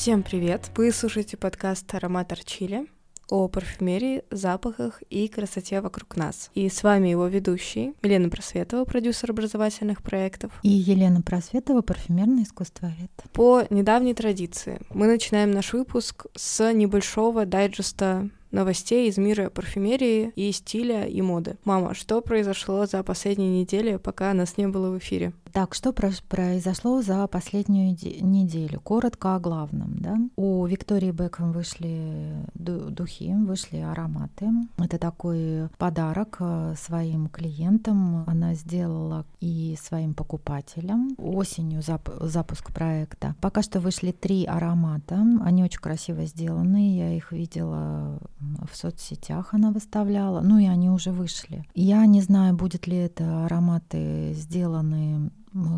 Всем привет! Вы слушаете подкаст «Аромат Арчили» о парфюмерии, запахах и красоте вокруг нас. И с вами его ведущий Елена Просветова, продюсер образовательных проектов. И Елена Просветова, парфюмерный искусствовед. По недавней традиции мы начинаем наш выпуск с небольшого дайджеста новостей из мира парфюмерии и стиля и моды. Мама, что произошло за последние недели, пока нас не было в эфире? Так, что произошло за последнюю неделю? Коротко о главном. Да? У Виктории Бекхэм вышли духи, вышли ароматы. Это такой подарок э, своим клиентам. Она сделала и своим покупателям. Осенью зап запуск проекта. Пока что вышли три аромата. Они очень красиво сделаны. Я их видела в соцсетях, она выставляла. Ну и они уже вышли. Я не знаю, будет ли это ароматы сделаны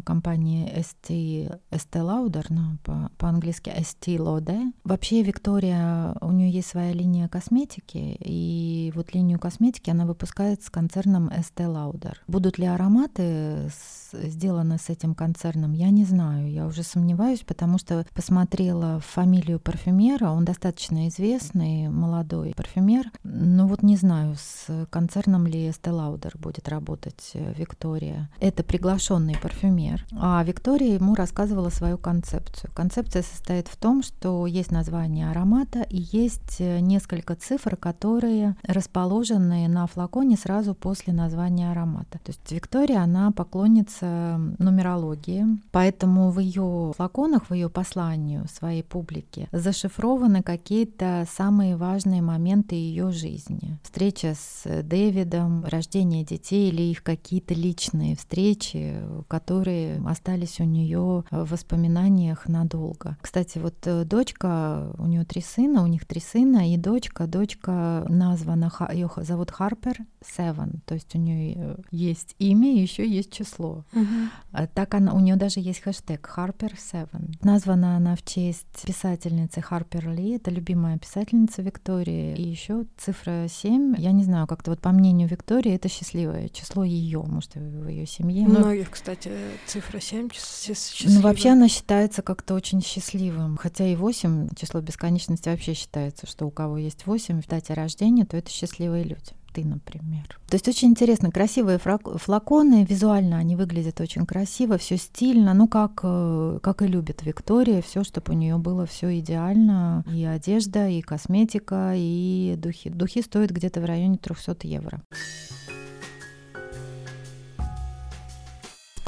компании ST, ST Lauder, ну, по, по-английски ST Lauder. Вообще Виктория, у нее есть своя линия косметики, и вот линию косметики она выпускает с концерном ST Lauder. Будут ли ароматы с, сделаны с этим концерном, я не знаю, я уже сомневаюсь, потому что посмотрела фамилию парфюмера, он достаточно известный, молодой парфюмер, но вот не знаю, с концерном ли ST Lauder будет работать э, Виктория. Это приглашенный парфюмер, парфюмер. А Виктория ему рассказывала свою концепцию. Концепция состоит в том, что есть название аромата и есть э, несколько цифр, которые расположены на флаконе сразу после названия аромата. То есть Виктория, она поклонница нумерологии, поэтому в ее флаконах, в ее посланию своей публике зашифрованы какие-то самые важные моменты ее жизни. Встреча с Дэвидом, рождение детей или их какие-то личные встречи, которые которые остались у нее в воспоминаниях надолго. Кстати, вот э, дочка, у нее три сына, у них три сына, и дочка, дочка названа, ее зовут Харпер Севен, то есть у нее э, есть имя, еще есть число. Uh-huh. Так она, у нее даже есть хэштег Харпер Севен. Названа она в честь писательницы Харпер Ли, это любимая писательница Виктории, и еще цифра 7, я не знаю, как-то вот по мнению Виктории это счастливое число ее, может, в ее семье. Многих, кстати, цифра 7 счастливая. Ну, вообще она считается как-то очень счастливым. Хотя и 8, число бесконечности вообще считается, что у кого есть 8 в дате рождения, то это счастливые люди ты, например. То есть очень интересно, красивые флаконы, визуально они выглядят очень красиво, все стильно, ну как, э, как и любит Виктория, все, чтобы у нее было все идеально, и одежда, и косметика, и духи. Духи стоят где-то в районе 300 евро.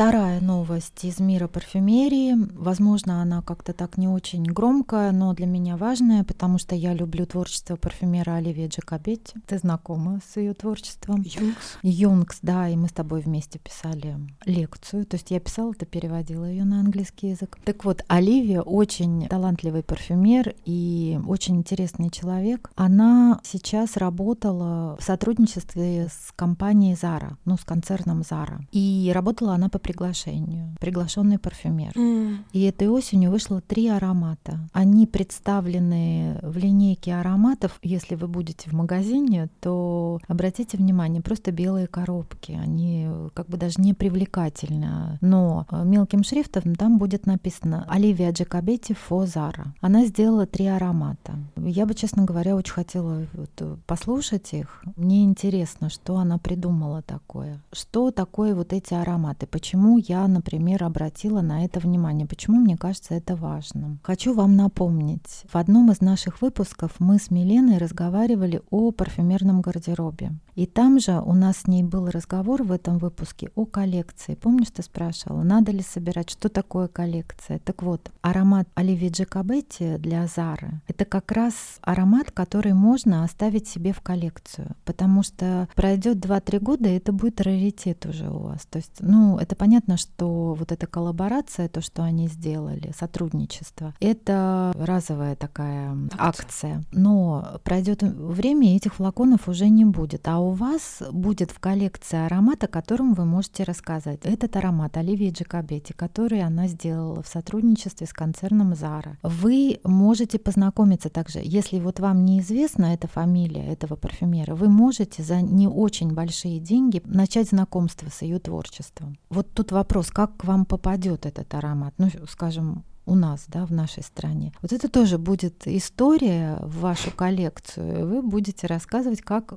Вторая новость из мира парфюмерии. Возможно, она как-то так не очень громкая, но для меня важная, потому что я люблю творчество парфюмера Оливии Джакобетти. Ты знакома с ее творчеством? Юнгс. Юнгс, да, и мы с тобой вместе писали лекцию. То есть я писала, ты переводила ее на английский язык. Так вот, Оливия очень талантливый парфюмер и очень интересный человек. Она сейчас работала в сотрудничестве с компанией Zara, ну, с концерном Zara. И работала она по приглашению, приглашенный парфюмер. Mm. И этой осенью вышло три аромата. Они представлены в линейке ароматов. Если вы будете в магазине, то обратите внимание, просто белые коробки. Они как бы даже не привлекательны. Но э, мелким шрифтом там будет написано Оливия Джакобетти Фозара. Она сделала три аромата. Я бы, честно говоря, очень хотела вот послушать их. Мне интересно, что она придумала такое. Что такое вот эти ароматы? Почему почему я, например, обратила на это внимание, почему мне кажется это важным. Хочу вам напомнить, в одном из наших выпусков мы с Миленой разговаривали о парфюмерном гардеробе. И там же у нас с ней был разговор в этом выпуске о коллекции. Помнишь, ты спрашивала, надо ли собирать, что такое коллекция? Так вот, аромат Оливии Джакобетти для Зары — это как раз аромат, который можно оставить себе в коллекцию, потому что пройдет 2-3 года, и это будет раритет уже у вас. То есть, ну, это понятно, что вот эта коллаборация, то, что они сделали, сотрудничество, это разовая такая акция. Но пройдет время, и этих флаконов уже не будет. А у вас будет в коллекции аромат, о котором вы можете рассказать. Этот аромат Оливии Джакобетти, который она сделала в сотрудничестве с концерном Zara. Вы можете познакомиться также, если вот вам неизвестна эта фамилия этого парфюмера, вы можете за не очень большие деньги начать знакомство с ее творчеством. Вот тут вопрос, как к вам попадет этот аромат? Ну, скажем, у нас, да, в нашей стране. Вот это тоже будет история в вашу коллекцию. Вы будете рассказывать, как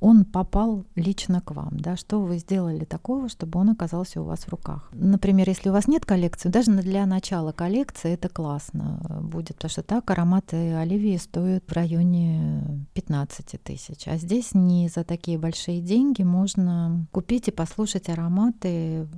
он попал лично к вам, да, что вы сделали такого, чтобы он оказался у вас в руках. Например, если у вас нет коллекции, даже для начала коллекции это классно будет, потому что так ароматы Оливии стоят в районе 15 тысяч, а здесь не за такие большие деньги можно купить и послушать ароматы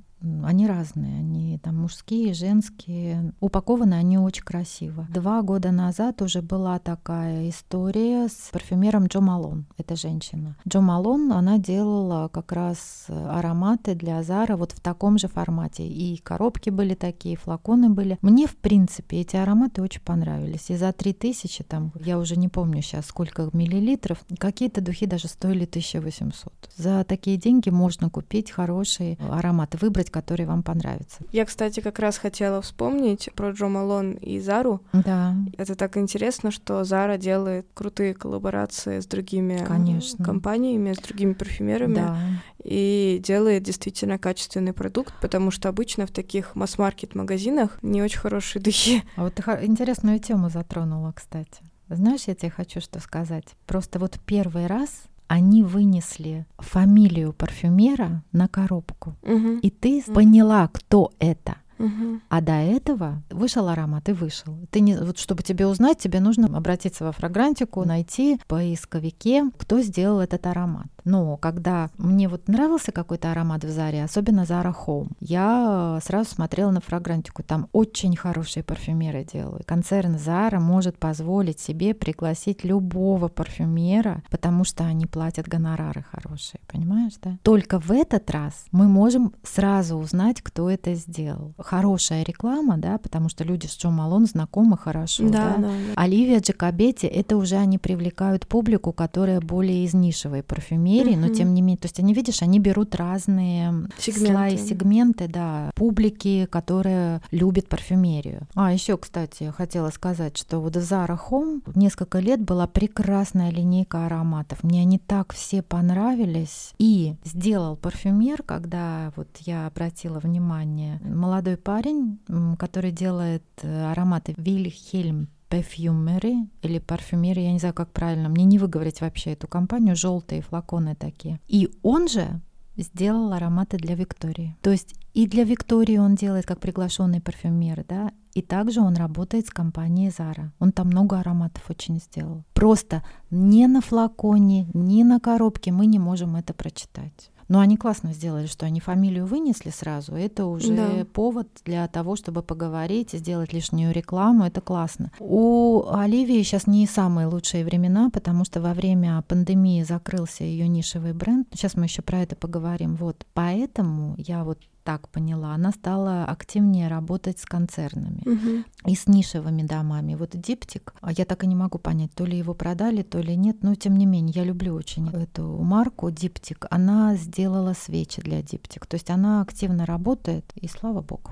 они разные, они там мужские, женские. Упакованы они очень красиво. Два года назад уже была такая история с парфюмером Джо Малон. Это женщина. Джо Малон, она делала как раз ароматы для Зара вот в таком же формате. И коробки были такие, и флаконы были. Мне, в принципе, эти ароматы очень понравились. И за 3000, там, я уже не помню сейчас, сколько миллилитров, какие-то духи даже стоили 1800. За такие деньги можно купить хорошие ароматы, выбрать который вам понравится. Я, кстати, как раз хотела вспомнить про Джо Малон и Зару. Да. Это так интересно, что Зара делает крутые коллаборации с другими Конечно. компаниями, с другими парфюмерами. Да. И делает действительно качественный продукт, потому что обычно в таких масс-маркет магазинах не очень хорошие духи. А вот интересную тему затронула, кстати. Знаешь, я тебе хочу что сказать. Просто вот первый раз они вынесли фамилию парфюмера на коробку. Угу. И ты поняла, кто это. Угу. А до этого вышел аромат и вышел. Ты не, вот чтобы тебе узнать, тебе нужно обратиться во фрагрантику, найти в поисковике, кто сделал этот аромат. Но когда мне вот нравился какой-то аромат в Заре, особенно Zara Home, я сразу смотрела на фрагрантику. Там очень хорошие парфюмеры делают. Концерн Zara может позволить себе пригласить любого парфюмера, потому что они платят гонорары хорошие, понимаешь, да? Только в этот раз мы можем сразу узнать, кто это сделал. Хорошая реклама, да, потому что люди с Джо Малон знакомы хорошо, Да, да. да, да. Оливия Джакобетти, это уже они привлекают публику, которая более из нишевой парфюмерии, но Мгм. тем не менее, то есть они, видишь, они берут разные Сегменты. слои, сегменты, да, публики, которая любит парфюмерию. А еще, кстати, хотела сказать, что вот Zara Home несколько лет была прекрасная линейка ароматов. Мне они так все понравились. И сделал парфюмер, когда вот я обратила внимание, молодой парень, м, который делает э, ароматы Вильхельм Perfumery или парфюмерия, я не знаю, как правильно, мне не выговорить вообще эту компанию, желтые флаконы такие. И он же сделал ароматы для Виктории. То есть и для Виктории он делает как приглашенный парфюмер, да, и также он работает с компанией Zara. Он там много ароматов очень сделал. Просто ни на флаконе, ни на коробке мы не можем это прочитать. Но они классно сделали, что они фамилию вынесли сразу. Это уже Да. повод для того, чтобы поговорить и сделать лишнюю рекламу. Это классно. У Оливии сейчас не самые лучшие времена, потому что во время пандемии закрылся ее нишевый бренд. Сейчас мы еще про это поговорим. Вот поэтому я вот так поняла, она стала активнее работать с концернами Мгм. и с нишевыми домами. Вот диптик, а я так и не могу понять, то ли его продали, то ли нет, но тем не менее, я люблю очень эту марку диптик. Она сделала свечи для диптик, то есть она активно работает, и слава богу.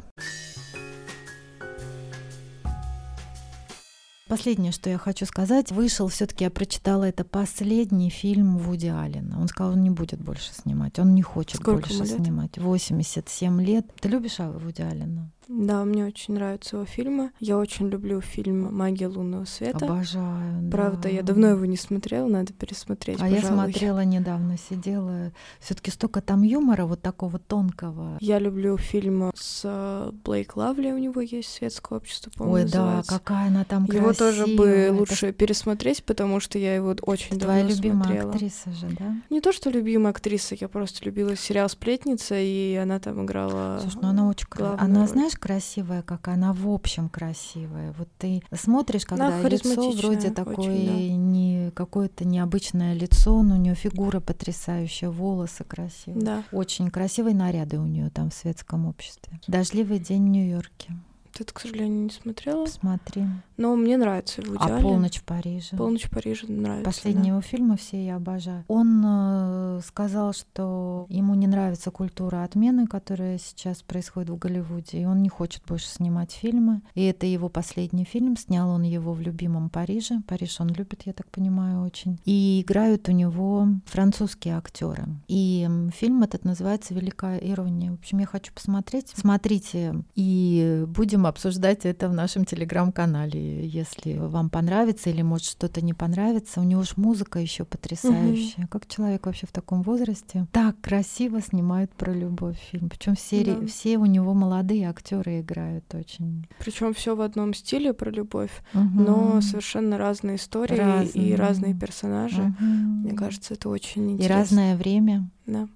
Последнее, что я хочу сказать, вышел все-таки, я прочитала, это последний фильм Вуди Аллена. Он сказал, он не будет больше снимать, он не хочет Сколько больше лет? снимать. 87 лет. Ты любишь Вуди Аллена? Да, мне очень нравятся его фильмы. Я очень люблю фильм «Магия лунного света». Обожаю. Правда, да. я давно его не смотрела, надо пересмотреть, А я пожалуй. смотрела недавно, сидела. Все-таки столько там юмора, вот такого тонкого. Я люблю фильм с э, Блейк Лавли, у него есть «Светское общество», по-моему, Ой, да, называется. какая она там Его тоже бы. Это лучше пересмотреть, потому что я его очень Твоя давно любимая смотрела. актриса же, да? Не то, что любимая актриса, я просто любила сериал «Сплетница», и она там играла... Слушай, ну она очень красивая. Она, роль. знаешь, красивая, как она в общем красивая. Вот ты смотришь, когда Она лицо вроде очень, такое да. не какое-то необычное лицо, но у нее фигура потрясающая, волосы красивые. Да. Очень красивые наряды у нее там в светском обществе. Дождливый день в Нью-Йорке. Ты, к сожалению, не смотрела. Посмотри. Но мне нравится Вуди А Аллен. полночь в Париже. Полночь в Париже нравится. Последние да. его фильмы все я обожаю. Он э, сказал, что ему не нравится культура отмены, которая сейчас происходит в Голливуде, и он не хочет больше снимать фильмы. И это его последний фильм. Снял он его в любимом Париже. Париж он любит, я так понимаю, очень. И играют у него французские актеры. И фильм этот называется «Великая ирония». В общем, я хочу посмотреть. Смотрите и будем будем обсуждать это в нашем телеграм-канале. Если вам понравится или может что-то не понравится, у него же музыка еще потрясающая. Угу. Как человек вообще в таком возрасте так красиво снимает про любовь фильм. Причем все, да. все у него молодые актеры играют очень. Причем все в одном стиле про любовь, угу. но совершенно разные истории разные. и разные персонажи. Угу. Мне кажется, это очень интересно. И разное время. Да.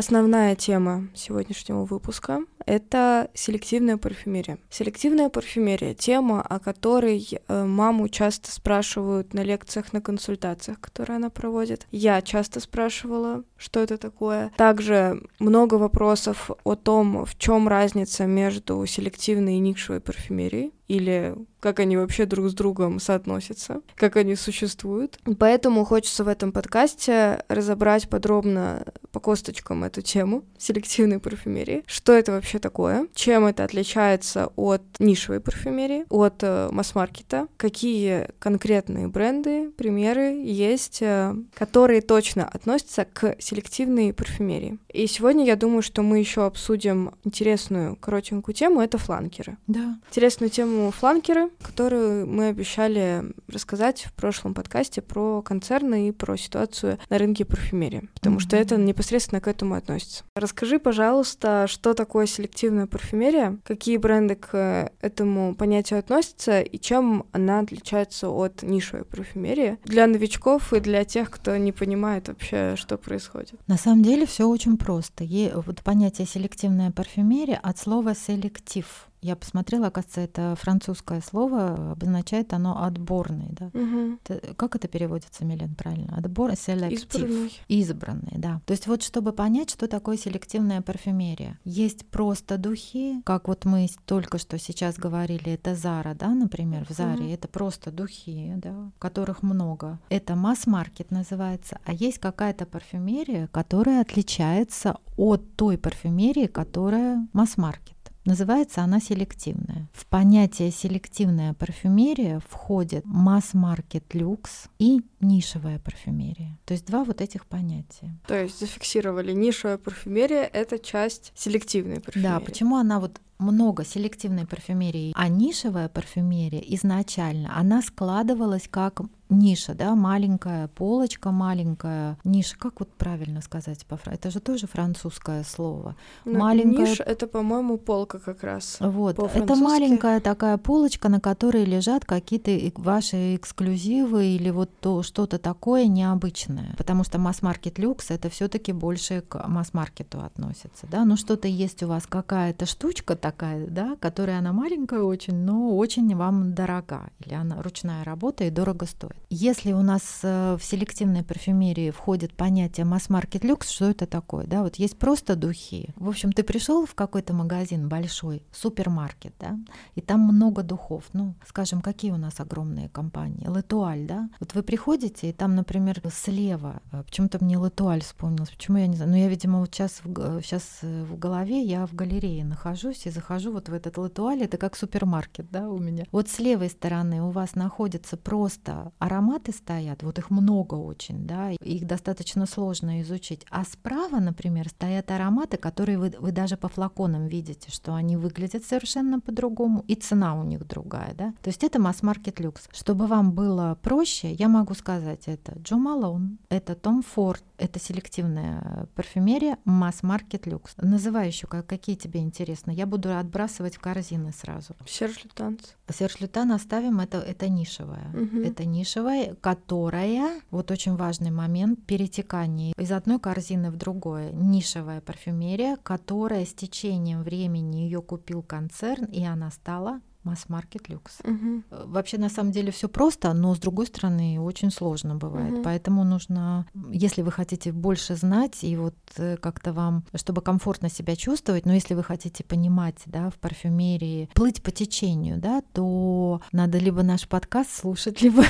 Основная тема сегодняшнего выпуска — это селективная парфюмерия. Селективная парфюмерия — тема, о которой э, маму часто спрашивают на лекциях, на консультациях, которые она проводит. Я часто спрашивала, что это такое. Также много вопросов о том, в чем разница между селективной и нишевой парфюмерией или как они вообще друг с другом соотносятся, как они существуют. Поэтому хочется в этом подкасте разобрать подробно по косточкам эту тему селективной парфюмерии. Что это вообще такое? Чем это отличается от нишевой парфюмерии, от э, масс-маркета? Какие конкретные бренды, примеры есть, э, которые точно относятся к селективной парфюмерии? И сегодня я думаю, что мы еще обсудим интересную коротенькую тему — это фланкеры. Да. Интересную тему тему фланкеры, которую мы обещали рассказать в прошлом подкасте про концерны и про ситуацию на рынке парфюмерии, потому mm-hmm. что это непосредственно к этому относится. Расскажи, пожалуйста, что такое селективная парфюмерия, какие бренды к этому понятию относятся и чем она отличается от нишевой парфюмерии для новичков и для тех, кто не понимает вообще, что происходит. На самом деле все очень просто. Е- вот понятие селективная парфюмерия от слова селектив я посмотрела, оказывается, это французское слово, обозначает оно отборный, да. Угу. Это, как это переводится, Милен, правильно? Отбор, селектив. Избранный. Избранный, да. То есть вот чтобы понять, что такое селективная парфюмерия. Есть просто духи, как вот мы только что сейчас говорили, это Зара, да, например, в Заре, угу. это просто духи, да, которых много. Это масс-маркет называется, а есть какая-то парфюмерия, которая отличается от той парфюмерии, которая масс-маркет. Называется она селективная. В понятие селективная парфюмерия входит масс-маркет люкс и нишевая парфюмерия. То есть два вот этих понятия. То есть зафиксировали нишевая парфюмерия — это часть селективной парфюмерии. Да, почему она вот много селективной парфюмерии, а нишевая парфюмерия изначально, она складывалась как ниша, да, маленькая полочка, маленькая ниша. Как вот правильно сказать по французски? Это же тоже французское слово. Но ну, маленькая... Ниша — это, по-моему, полка как раз. Вот, это маленькая такая полочка, на которой лежат какие-то ваши эксклюзивы или вот то что-то такое необычное. Потому что масс-маркет люкс — это все таки больше к масс-маркету относится, да. Ну что-то есть у вас, какая-то штучка такая, да, которая она маленькая очень, но очень вам дорога. Или она ручная работа и дорого стоит. Если у нас э, в селективной парфюмерии входит понятие масс-маркет люкс, что это такое? Да, вот есть просто духи. В общем, ты пришел в какой-то магазин большой, супермаркет, да, и там много духов. Ну, скажем, какие у нас огромные компании? Летуаль, да? Вот вы приходите, и там, например, слева, э, почему-то мне Летуаль вспомнилось, почему я не знаю, но я, видимо, вот сейчас сейчас э, в голове, я в галерее нахожусь и захожу вот в этот Летуаль, это как супермаркет, да, у меня. Вот с левой стороны у вас находится просто ароматы стоят, вот их много очень, да, их достаточно сложно изучить. А справа, например, стоят ароматы, которые вы, вы даже по флаконам видите, что они выглядят совершенно по-другому, и цена у них другая, да. То есть это масс-маркет люкс. Чтобы вам было проще, я могу сказать это Джо Малон, это Том Форд, это селективная парфюмерия, масс-маркет люкс. Называй еще, какие тебе интересно. Я буду отбрасывать в корзины сразу. Серж Лютанс. Серж Лютан оставим, это, это нишевая. Угу. Это нишевая которая, вот очень важный момент, перетекание из одной корзины в другое. Нишевая парфюмерия, которая с течением времени ее купил концерн, и она стала масс-маркет люкс. Угу. Вообще, на самом деле, все просто, но с другой стороны, очень сложно бывает. Угу. Поэтому нужно, если вы хотите больше знать и вот э, как-то вам, чтобы комфортно себя чувствовать, но если вы хотите понимать, да, в парфюмерии, плыть по течению, да, то надо либо наш подкаст слушать, либо,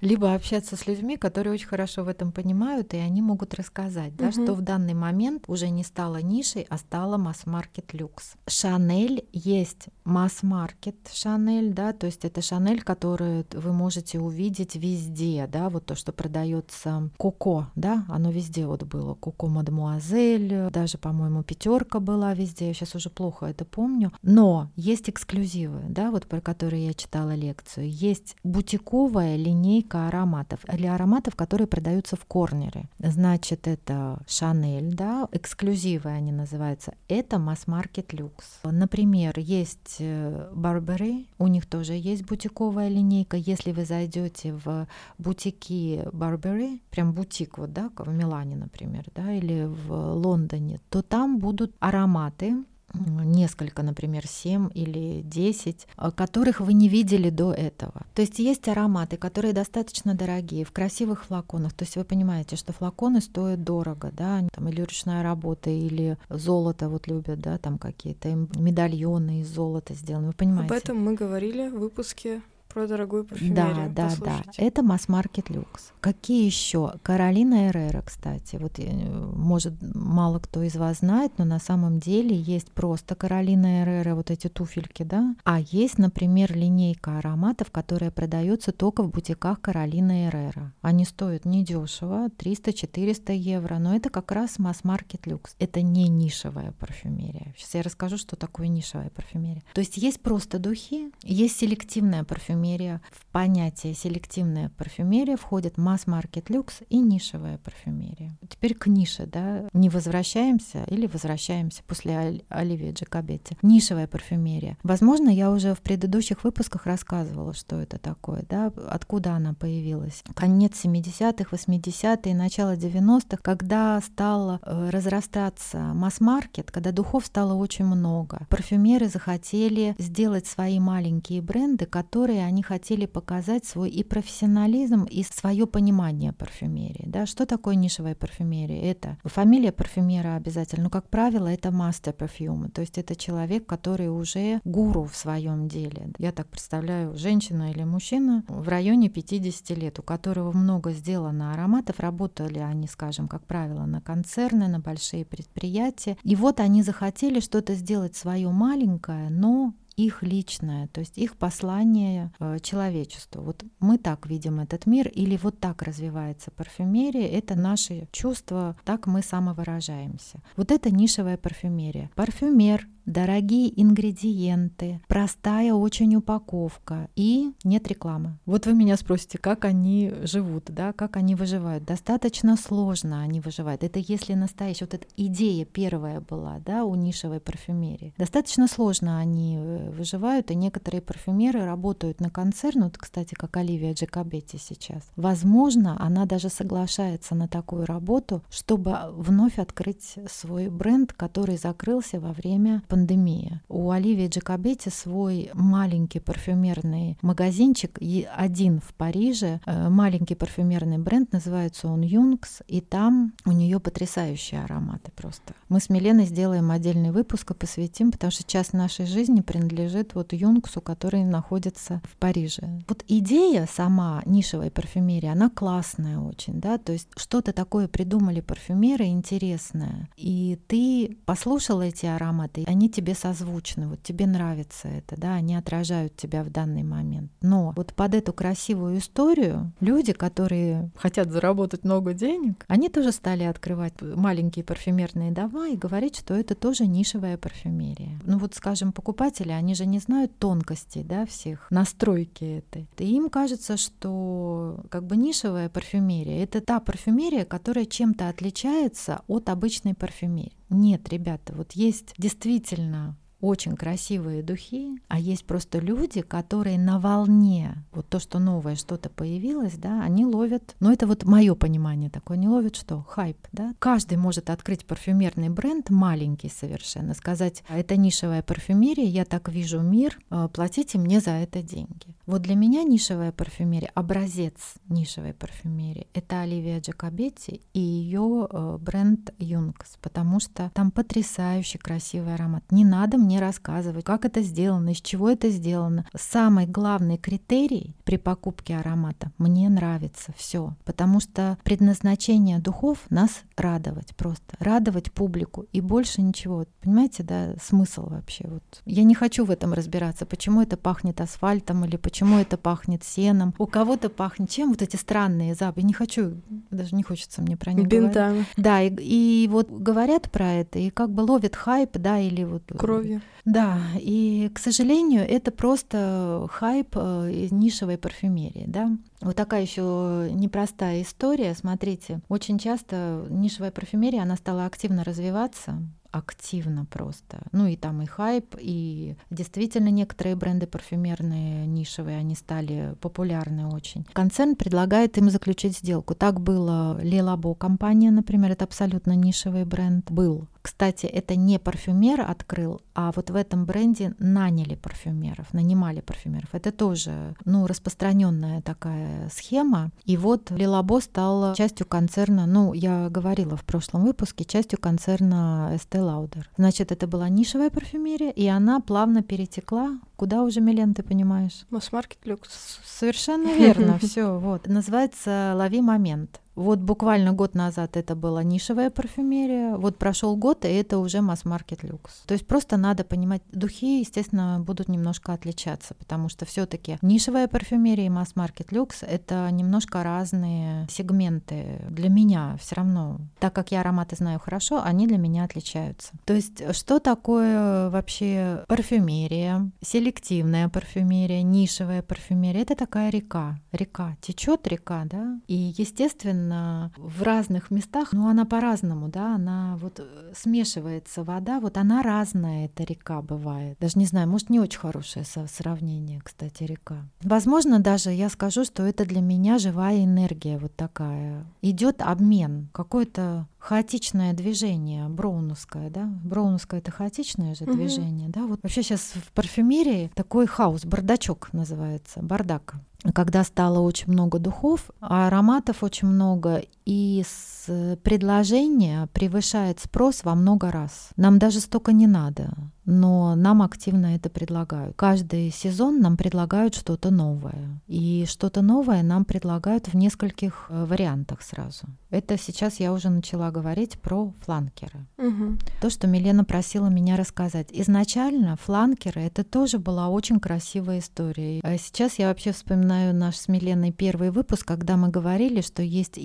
либо общаться с людьми, которые очень хорошо в этом понимают, и они могут рассказать, да, что в данный момент уже не стало нишей, а стало масс-маркет люкс. Шанель есть масс-маркет Шанель, да, то есть это Шанель, которую вы можете увидеть везде, да, вот то, что продается Коко, да, оно везде вот было, Коко Мадемуазель, даже, по-моему, пятерка была везде, я сейчас уже плохо это помню, но есть эксклюзивы, да, вот про которые я читала лекцию, есть бутиковая линейка ароматов, или ароматов, которые продаются в корнере, значит, это Шанель, да, эксклюзивы они называются, это масс-маркет люкс. Например, есть Барбери, у них тоже есть бутиковая линейка, если вы зайдете в бутики Барбери, прям бутик вот, да, в Милане, например, да, или в Лондоне, то там будут ароматы, несколько, например, 7 или 10, э, которых вы не видели до этого. То есть есть ароматы, которые достаточно дорогие, в красивых флаконах. То есть вы понимаете, что флаконы стоят дорого, да, там или ручная работа, или золото вот любят, да, там какие-то медальоны из золота сделаны. Вы понимаете? Об этом мы говорили в выпуске про дорогую парфюмерию. Да, да, да. Это масс-маркет люкс. Какие еще? Каролина Эррера, кстати. Вот, э, может, мало кто из вас знает, но на самом деле есть просто Каролина Эррера, вот эти туфельки, да. А есть, например, линейка ароматов, которая продается только в бутиках Каролина Эррера. Они стоят недешево, 300-400 евро, но это как раз масс-маркет люкс. Это не нишевая парфюмерия. Сейчас я расскажу, что такое нишевая парфюмерия. То есть есть просто духи, есть селективная парфюмерия, парфюмерия. В понятие селективная парфюмерия входит масс-маркет люкс и нишевая парфюмерия. Теперь к нише, да, не возвращаемся или возвращаемся после Оливии Джакобетти. Нишевая парфюмерия. Возможно, я уже в предыдущих выпусках рассказывала, что это такое, да, откуда она появилась. Конец 70-х, 80-е, начало 90-х, когда стал э, разрастаться масс-маркет, когда духов стало очень много. Парфюмеры захотели сделать свои маленькие бренды, которые они хотели показать свой и профессионализм, и свое понимание парфюмерии. Да? Что такое нишевая парфюмерия? Это фамилия парфюмера обязательно, но, как правило, это мастер парфюм, то есть это человек, который уже гуру в своем деле. Я так представляю, женщина или мужчина в районе 50 лет, у которого много сделано ароматов, работали они, скажем, как правило, на концерны, на большие предприятия, и вот они захотели что-то сделать свое маленькое, но их личное, то есть их послание э, человечеству. Вот мы так видим этот мир, или вот так развивается парфюмерия, это наши чувства, так мы самовыражаемся. Вот это нишевая парфюмерия. Парфюмер дорогие ингредиенты, простая очень упаковка и нет рекламы. Вот вы меня спросите, как они живут, да, как они выживают. Достаточно сложно они выживают. Это если настоящая, вот эта идея первая была, да, у нишевой парфюмерии. Достаточно сложно они э, выживают, и некоторые парфюмеры работают на концерн, вот, кстати, как Оливия Джакобетти сейчас. Возможно, она даже соглашается на такую работу, чтобы вновь открыть свой бренд, который закрылся во время пандемии. У Оливии Джакобетти свой маленький парфюмерный магазинчик, один в Париже, э, маленький парфюмерный бренд, называется он Юнкс, и там у нее потрясающие ароматы просто. Мы с Миленой сделаем отдельный выпуск и посвятим, потому что часть нашей жизни принадлежит вот Юнксу, который находится в Париже. Вот идея сама нишевой парфюмерии, она классная очень, да, то есть что-то такое придумали парфюмеры интересное, и ты послушал эти ароматы, они тебе созвучны, вот тебе нравится это, да, они отражают тебя в данный момент. Но вот под эту красивую историю люди, которые хотят заработать много денег, они тоже стали открывать маленькие парфюмерные дома и говорить, что это тоже нишевая парфюмерия. Ну вот, скажем, покупатели, они же не знают тонкостей, да, всех настройки этой. И им кажется, что как бы нишевая парфюмерия — это та парфюмерия, которая чем-то отличается от обычной парфюмерии. Нет, ребята, вот есть действительно очень красивые духи, а есть просто люди, которые на волне, вот то, что новое, что-то появилось, да, они ловят, ну это вот мое понимание такое, они ловят что? Хайп, да. Каждый может открыть парфюмерный бренд, маленький совершенно, сказать, это нишевая парфюмерия, я так вижу мир, э, платите мне за это деньги. Вот для меня нишевая парфюмерия, образец нишевой парфюмерии, это Оливия Джакобетти и ее э, бренд Юнкс, потому что там потрясающе красивый аромат. Не надо мне рассказывать, как это сделано, из чего это сделано. Самый главный критерий при покупке аромата — мне нравится все, потому что предназначение духов нас радовать просто, радовать публику и больше ничего. Понимаете, да, смысл вообще. Вот. Я не хочу в этом разбираться, почему это пахнет асфальтом или почему это пахнет сеном. У кого-то пахнет чем вот эти странные запахи. Не хочу, даже не хочется мне про них Бинтами. говорить. Да, и, и вот говорят про это, и как бы ловят хайп, да, или вот... Кровью. Да, и, к сожалению, это просто хайп э, из нишевой парфюмерии, да. Вот такая еще непростая история. Смотрите, очень часто нишевая парфюмерия, она стала активно развиваться активно просто. Ну и там и хайп, и действительно некоторые бренды парфюмерные, нишевые, они стали популярны очень. Концерн предлагает им заключить сделку. Так было Лилабо компания, например, это абсолютно нишевый бренд, был. Кстати, это не парфюмер открыл, а вот в этом бренде наняли парфюмеров, нанимали парфюмеров. Это тоже, ну, распространенная такая схема. И вот Лилабо стал частью концерна, ну, я говорила в прошлом выпуске, частью концерна Estee Lauder. Значит, это была нишевая парфюмерия, и она плавно перетекла. Куда уже, Милен, ты понимаешь? Масс-маркет люкс. Совершенно верно, все. Вот. Называется «Лови момент». Вот буквально год назад это была нишевая парфюмерия, вот прошел год, и это уже масс-маркет люкс. То есть просто надо понимать, духи, естественно, будут немножко отличаться, потому что все-таки нишевая парфюмерия и масс-маркет люкс это немножко разные сегменты. Для меня все равно, так как я ароматы знаю хорошо, они для меня отличаются. То есть что такое вообще парфюмерия, селективная парфюмерия, нишевая парфюмерия? Это такая река. Река течет река, да, и естественно в разных местах, но она по-разному, да, она вот э, смешивается вода, вот она разная, эта река бывает. Даже не знаю, может, не очень хорошее сравнение, кстати, река. Возможно, даже я скажу, что это для меня живая энергия вот такая. Идет обмен, какой-то хаотичное движение, броуновское, да? Броуновское это хаотичное же угу. движение, да? Вот вообще сейчас в парфюмерии такой хаос, бардачок называется, бардак когда стало очень много духов, ароматов очень много, и предложение превышает спрос во много раз. Нам даже столько не надо, но нам активно это предлагают. Каждый сезон нам предлагают что-то новое. И что-то новое нам предлагают в нескольких э, вариантах сразу. Это сейчас я уже начала говорить про фланкеры. Угу. То, что Милена просила меня рассказать. Изначально фланкеры это тоже была очень красивая история. А сейчас я вообще вспоминаю наш с Миленой первый выпуск, когда мы говорили, что есть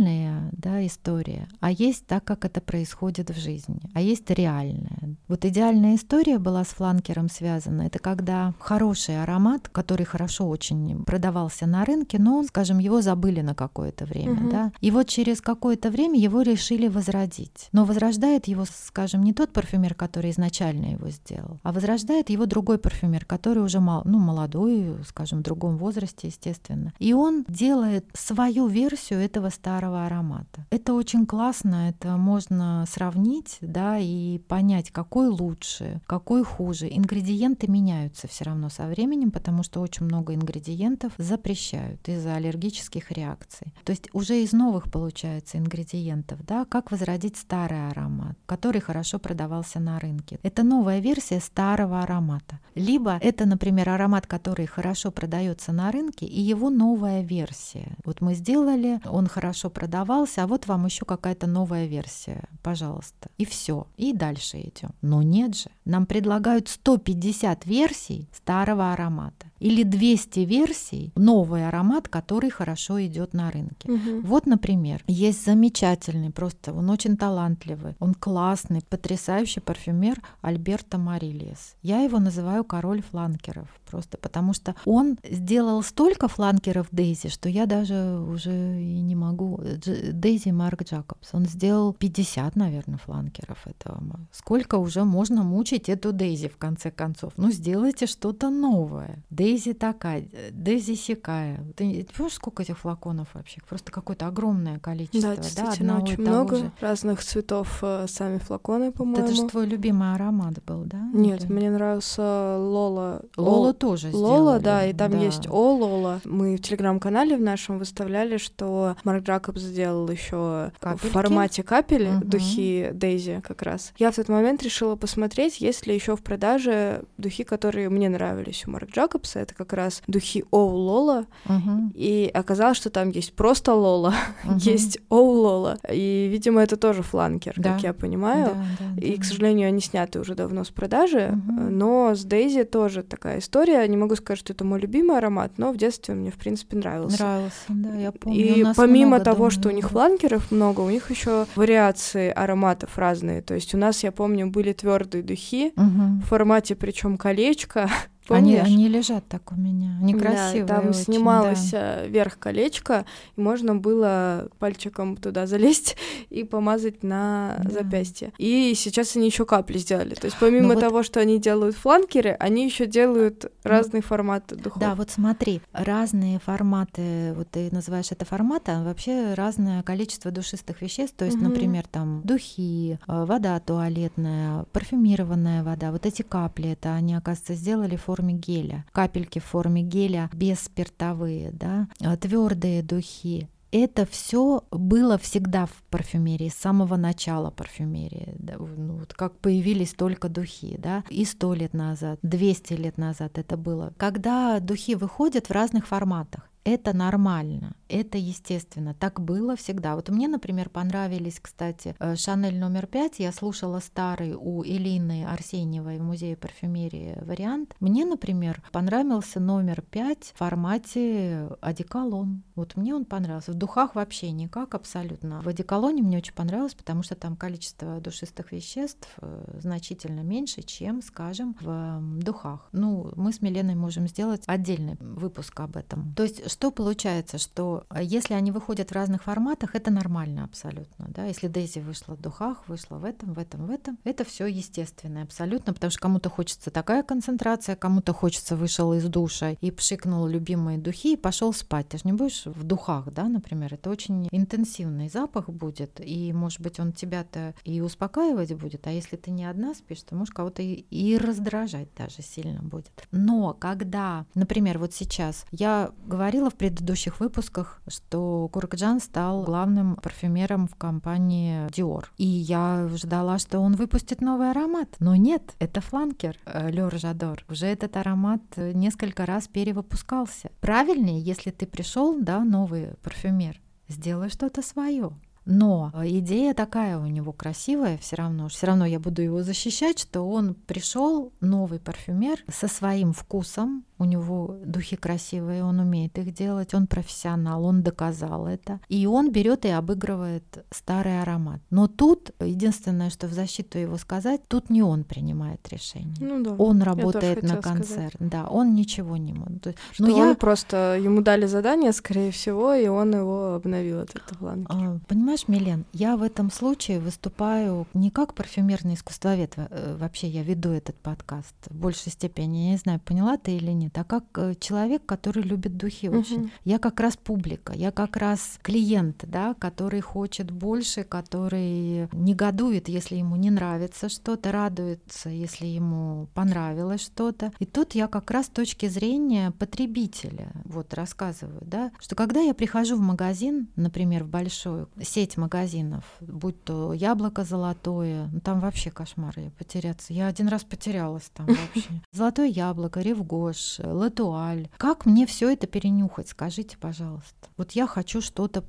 идеальная да, история, а есть так, как это происходит в жизни, а есть реальная. Вот идеальная история была с фланкером связана. Это когда хороший аромат, который хорошо очень продавался на рынке, но, скажем, его забыли на какое-то время, угу. да, и вот через какое-то время его решили возродить. Но возрождает его, скажем, не тот парфюмер, который изначально его сделал, а возрождает его другой парфюмер, который уже мал, ну, молодой, скажем, в другом возрасте, естественно. И он делает свою версию этого старого аромата. Это очень классно, это можно сравнить, да, и понять, какой лучше, какой хуже. Ингредиенты меняются все равно со временем, потому что очень много ингредиентов запрещают из-за аллергических реакций. То есть уже из новых получается, ингредиентов, да, как возродить старый аромат, который хорошо продавался на рынке. Это новая версия старого аромата. Либо это, например, аромат, который хорошо продается на рынке, и его новая версия. Вот мы сделали, он хорошо продавался, а вот вам еще какая-то новая версия, пожалуйста. И все. И дальше идем. Но нет же. Нам предлагают 150 версий старого аромата или 200 версий новый аромат, который хорошо идет на рынке. Угу. Вот, например, есть замечательный, просто он очень талантливый, он классный, потрясающий парфюмер Альберто Марильес. Я его называю король фланкеров, просто потому что он сделал столько фланкеров Дейзи, что я даже уже и не могу Дейзи Марк Джакобс, он сделал 50, наверное, фланкеров этого. Сколько уже можно мучить эту Дейзи в конце концов? Ну, сделайте что-то новое. Дейзи такая, Дейзи сякая. Ты, понимаешь, сколько этих флаконов вообще? Просто какое-то огромное количество. Да, действительно, да, очень много же. разных цветов э, сами флаконы, по-моему. Это же твой любимый аромат был, да? Нет, Или... мне нравился Лола. Лола тоже Лола, да, и там да. есть О Лола. Мы в телеграм-канале в нашем выставляли, что Марк Джакобс сделал еще в формате капели угу. духи Дейзи как раз. Я в тот момент решила посмотреть, есть ли еще в продаже духи, которые мне нравились у Марк Джакобса. Это как раз духи Оу Лола. Угу. И оказалось, что там есть просто Лола, угу. есть Оу Лола. И, видимо, это тоже фланкер, да. как я понимаю. Да, да, и, да. к сожалению, они сняты уже давно с продажи. Угу. Но с Дейзи тоже такая история. Не могу сказать, что это мой любимый аромат, но в детстве мне, в принципе, нравился. Нравился, да, я помню. И помимо того, дома, что у них фланкеров много, у них еще вариации ароматов разные. То есть у нас, я помню, были твердые духи угу. в формате, причем колечко, Помнишь? Они, они лежат так у меня. Они красивые. Да, там очень, снималось да. Э, верх колечко, и можно было пальчиком туда залезть и помазать на да. запястье. И сейчас они еще капли сделали. То есть помимо ну, того, вот... что они делают фланкеры, они еще делают ну, разные форматы духов. Да, вот смотри, разные форматы, вот ты называешь это форматом, вообще разное количество душистых веществ. То есть, угу. например, там духи, э, вода туалетная, парфюмированная вода. Вот эти капли, это они, оказывается, сделали форму форме геля, капельки в форме геля бесспиртовые, да, а, твердые духи. Это все было всегда в парфюмерии, с самого начала парфюмерии. Да, ну, вот как появились только духи, да, и сто лет назад, 200 лет назад это было. Когда духи выходят в разных форматах, это нормально, это естественно. Так было всегда. Вот мне, например, понравились, кстати, э, Шанель номер пять. Я слушала старый у Элины Арсеньевой в музее парфюмерии вариант. Мне, например, понравился номер пять в формате одеколон. Вот мне он понравился. В духах вообще никак абсолютно. В одеколоне мне очень понравилось, потому что там количество душистых веществ э, значительно меньше, чем, скажем, в духах. Ну, мы с Миленой можем сделать отдельный выпуск об этом. То есть что получается, что э, если они выходят в разных форматах, это нормально абсолютно, да, если Дейзи вышла в духах, вышла в этом, в этом, в этом, это все естественно абсолютно, потому что кому-то хочется такая концентрация, кому-то хочется вышел из душа и пшикнул любимые духи и пошел спать. Ты же не будешь в духах, да, например, это очень интенсивный запах будет, и, может быть, он тебя-то и успокаивать будет, а если ты не одна спишь, то можешь кого-то и, раздражать даже сильно будет. Но когда, например, вот сейчас я говорила в предыдущих выпусках, что Куркджан стал главным парфюмером в компании Dior. И я ждала, что он выпустит новый аромат. Но нет, это фланкер э, Лёр Жадор. Уже этот аромат несколько раз перевыпускался. Правильнее, если ты пришел, да, новый парфюмер, сделай что-то свое. Но идея такая у него красивая, все равно, все равно я буду его защищать, что он пришел новый парфюмер со своим вкусом, у него духи красивые, он умеет их делать, он профессионал, он доказал это. И он берет и обыгрывает старый аромат. Но тут единственное, что в защиту его сказать, тут не он принимает решение. Ну, да. Он работает на концерт. Сказать. Да, он ничего не может. Что Но он я... просто ему дали задание, скорее всего, и он его обновил этот план. А, понимаешь, Милен, я в этом случае выступаю не как парфюмерный искусствовед, э, вообще я веду этот подкаст в большей степени, я не знаю, поняла ты или нет, а как э, человек, который любит духи угу. очень. Я как раз публика, я как раз клиент, да, который хочет больше, который негодует, если ему не нравится что-то, радуется, если ему понравилось что-то. И тут я как раз с точки зрения потребителя вот рассказываю, да, что когда я прихожу в магазин, например, в большую сеть магазинов, будь то яблоко золотое, ну там вообще кошмар, я потеряться. Я один раз потерялась там вообще. Золотое яблоко, ревгош, латуаль. Как мне все это перенюхать, скажите, пожалуйста. Вот я хочу что-то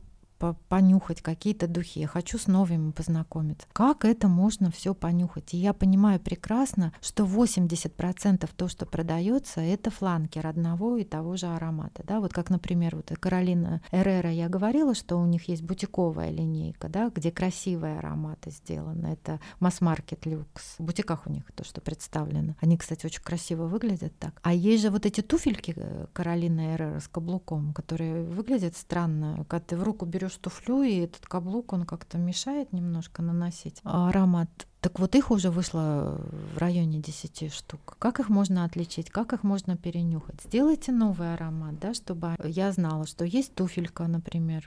понюхать какие-то духи, я хочу с новыми познакомиться. Как это можно все понюхать? И я понимаю прекрасно, что 80% то, что продается, это фланкер одного и того же аромата. Да? Вот как, например, вот Каролина Эррера, я говорила, что у них есть бутиковая линейка, да, где красивые ароматы сделаны. Это масс-маркет люкс. В бутиках у них то, что представлено. Они, кстати, очень красиво выглядят так. А есть же вот эти туфельки э, Каролина Эррера с каблуком, которые выглядят странно, когда ты в руку берешь туфлю, и этот каблук, он как-то мешает немножко наносить аромат. Так вот их уже вышло в районе 10 штук. Как их можно отличить, как их можно перенюхать? Сделайте новый аромат, да, чтобы я знала, что есть туфелька, например.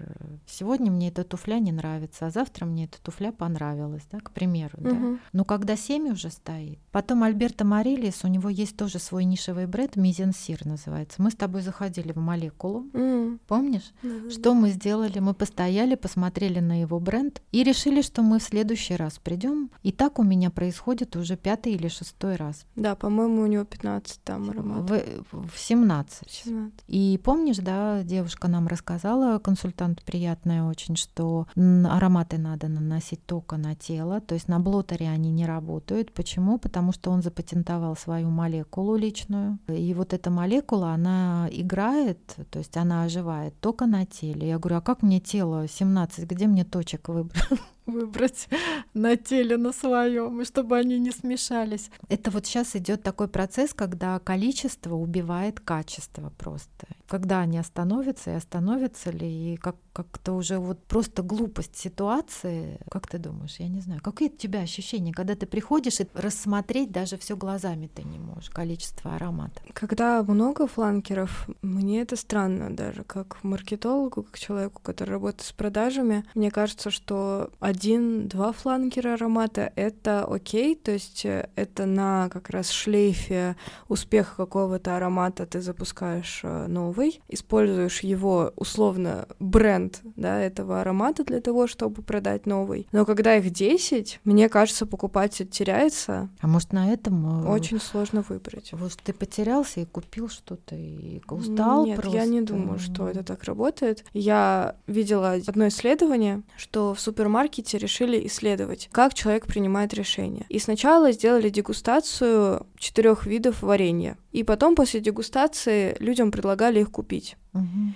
Сегодня мне эта туфля не нравится, а завтра мне эта туфля понравилась, да, к примеру. Угу. Да. Но когда 7 уже стоит. Потом Альберто Марилис, у него есть тоже свой нишевый бренд, Мизенсир называется. Мы с тобой заходили в молекулу, mm. помнишь? Mm-hmm. Что мы сделали? Мы постояли, посмотрели на его бренд и решили, что мы в следующий раз придем и так так у меня происходит уже пятый или шестой раз. Да, по-моему, у него 15 там ароматов. В, в 17. 17. И помнишь, да, девушка нам рассказала, консультант приятная очень, что ароматы надо наносить только на тело, то есть на блотере они не работают. Почему? Потому что он запатентовал свою молекулу личную, и вот эта молекула, она играет, то есть она оживает только на теле. Я говорю, а как мне тело 17, где мне точек выбрать? выбрать на теле на своем, и чтобы они не смешались. Это вот сейчас идет такой процесс, когда количество убивает качество просто. Когда они остановятся и остановятся ли, и как как-то уже вот просто глупость ситуации. Как ты думаешь? Я не знаю. Какие у тебя ощущения, когда ты приходишь и рассмотреть даже все глазами ты не можешь, количество ароматов? Когда много фланкеров, мне это странно даже, как маркетологу, как человеку, который работает с продажами. Мне кажется, что один-два фланкера аромата — это окей, то есть э, это на как раз шлейфе успеха какого-то аромата ты запускаешь э, новый, используешь его условно бренд бренд да, этого аромата для того, чтобы продать новый. Но когда их 10, мне кажется, покупатель теряется. А может, на этом... Э, Очень сложно выбрать. Вот ты потерялся и купил что-то, и устал Нет, просто. я не думаю, что это так работает. Я видела одно исследование, что в супермаркете решили исследовать, как человек принимает решения. И сначала сделали дегустацию четырех видов варенья. И потом после дегустации людям предлагали их купить.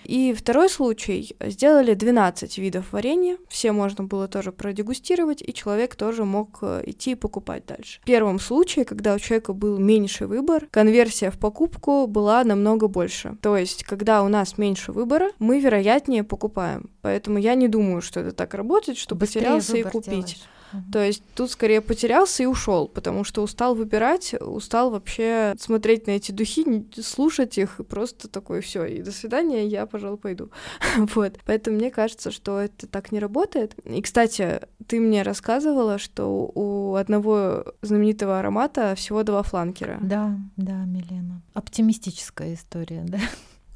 И второй случай. Сделали 12 видов варенья. Все можно было тоже продегустировать, и человек тоже мог э, идти и покупать дальше. В первом случае, когда у человека был меньший выбор, конверсия в покупку была намного больше. То есть, когда у нас меньше выбора, мы вероятнее покупаем. Поэтому я не думаю, что это так работает, что Быстрее потерялся и купить. Делаешь. То есть тут скорее потерялся и ушел, потому что устал выбирать, устал вообще смотреть на эти духи, слушать их, и просто такой все, и до свидания, я, пожалуй, пойду. вот. Поэтому мне кажется, что это так не работает. И, кстати, ты мне рассказывала, что у одного знаменитого аромата всего два фланкера. Да, да, Милена. Оптимистическая история, да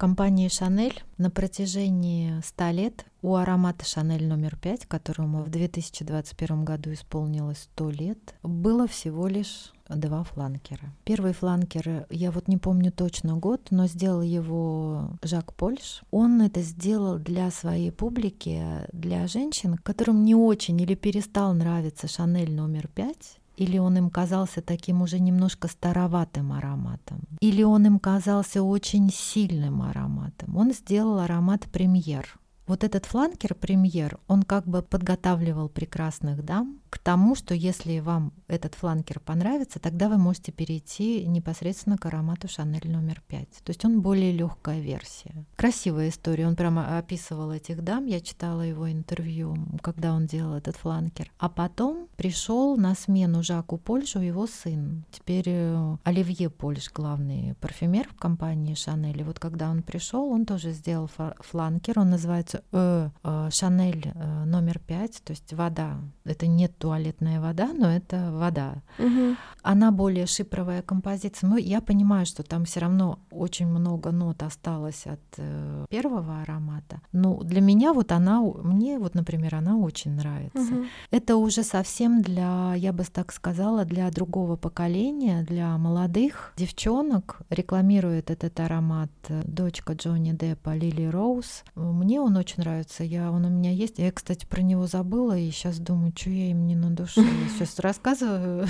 компании Шанель на протяжении 100 лет у аромата Шанель номер 5, которому в 2021 году исполнилось 100 лет, было всего лишь два фланкера. Первый фланкер, я вот не помню точно год, но сделал его Жак Польш. Он это сделал для своей публики, для женщин, которым не очень или перестал нравиться Шанель номер 5, или он им казался таким уже немножко староватым ароматом? Или он им казался очень сильным ароматом? Он сделал аромат премьер. Вот этот фланкер премьер, он как бы подготавливал прекрасных дам к тому, что если вам этот фланкер понравится, тогда вы можете перейти непосредственно к аромату Шанель номер 5. То есть он более легкая версия. Красивая история. Он прямо описывал этих дам. Я читала его интервью, когда он делал этот фланкер. А потом пришел на смену Жаку Польшу его сын. Теперь э, Оливье Польш, главный парфюмер в компании Шанель. И вот когда он пришел, он тоже сделал фланкер. Он называется э, э, Шанель э, номер 5, то есть вода. Это не туалетная вода, но это вода. Угу. Она более шипровая композиция. Но я понимаю, что там все равно очень много нот осталось от первого аромата. Но для меня вот она, мне вот, например, она очень нравится. Угу. Это уже совсем для, я бы так сказала, для другого поколения, для молодых девчонок. Рекламирует этот аромат дочка Джонни Деппа Лили Роуз. Мне он очень нравится. Я, он у меня есть. Я, кстати, про него забыла и сейчас думаю, что я им не не на душе. Я сейчас рассказываю,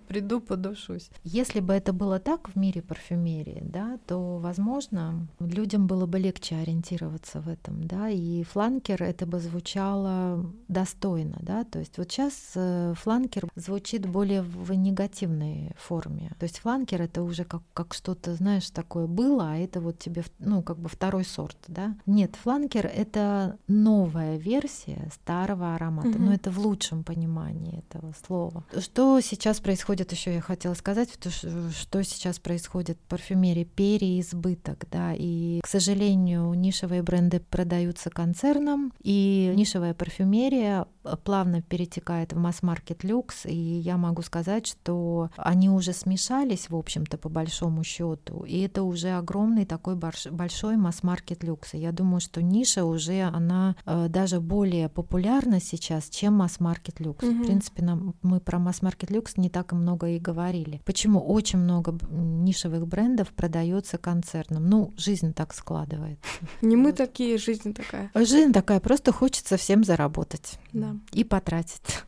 приду, подушусь. Если бы это было так в мире парфюмерии, да, то, возможно, людям было бы легче ориентироваться в этом, да, и фланкер это бы звучало достойно, да, то есть вот сейчас э, фланкер звучит более в негативной форме. То есть фланкер это уже как, как что-то, знаешь, такое было, а это вот тебе, ну, как бы второй сорт, да. Нет, фланкер это это новая версия старого аромата, Мгм. но это в лучшем понимании этого слова. Что сейчас происходит, еще я хотела сказать, что сейчас происходит в парфюмерии, переизбыток, да, и, к сожалению, нишевые бренды продаются концерном, и нишевая парфюмерия плавно перетекает в масс-маркет люкс, и я могу сказать, что они уже смешались, в общем-то, по большому счету, и это уже огромный такой большой масс-маркет люкс. И я думаю, что ниша уже, она э, даже более популярна сейчас, чем масс-маркет люкс. Мгм. В принципе, нам, мы про масс-маркет люкс не так и много и говорили. Почему очень много нишевых брендов продается концерном? Ну, жизнь так складывается. Не мы Вот. такие, жизнь такая. Жизнь такая, просто хочется всем заработать Да. И потратить.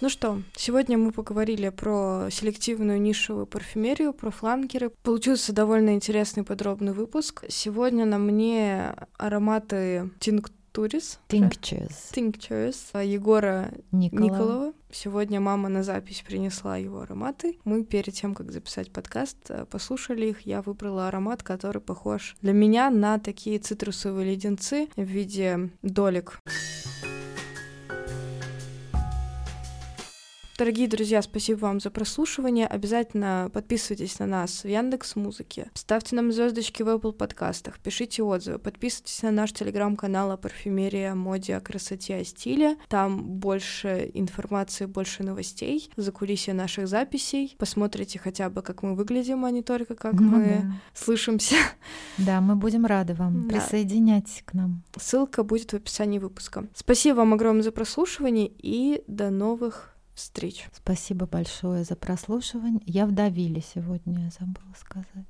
Ну что, сегодня мы поговорили про селективную нишевую парфюмерию, про фланкеры. Получился довольно интересный подробный выпуск. Сегодня на мне ароматы Tincturis. Tinctures. Tinctures Егора Николова. Николова. Сегодня мама на запись принесла его ароматы. Мы перед тем, как записать подкаст, э, послушали их. Я выбрала аромат, который похож для меня на такие цитрусовые леденцы в виде долек. Дорогие друзья, спасибо вам за прослушивание. Обязательно подписывайтесь на нас в Яндекс Музыке, ставьте нам звездочки в Apple подкастах, пишите отзывы, подписывайтесь на наш телеграм-канал о парфюмерии, о моде, о красоте, о стиле. Там больше информации, больше новостей, закулисье наших записей. Посмотрите хотя бы, как мы выглядим, а не только как Ну мы да. слышимся. Да, мы будем рады вам. Да. Присоединяйтесь к нам. Ссылка будет в описании выпуска. Спасибо вам огромное за прослушивание и до новых встреч. Спасибо большое за прослушивание. Я в Давиле сегодня, я забыла сказать.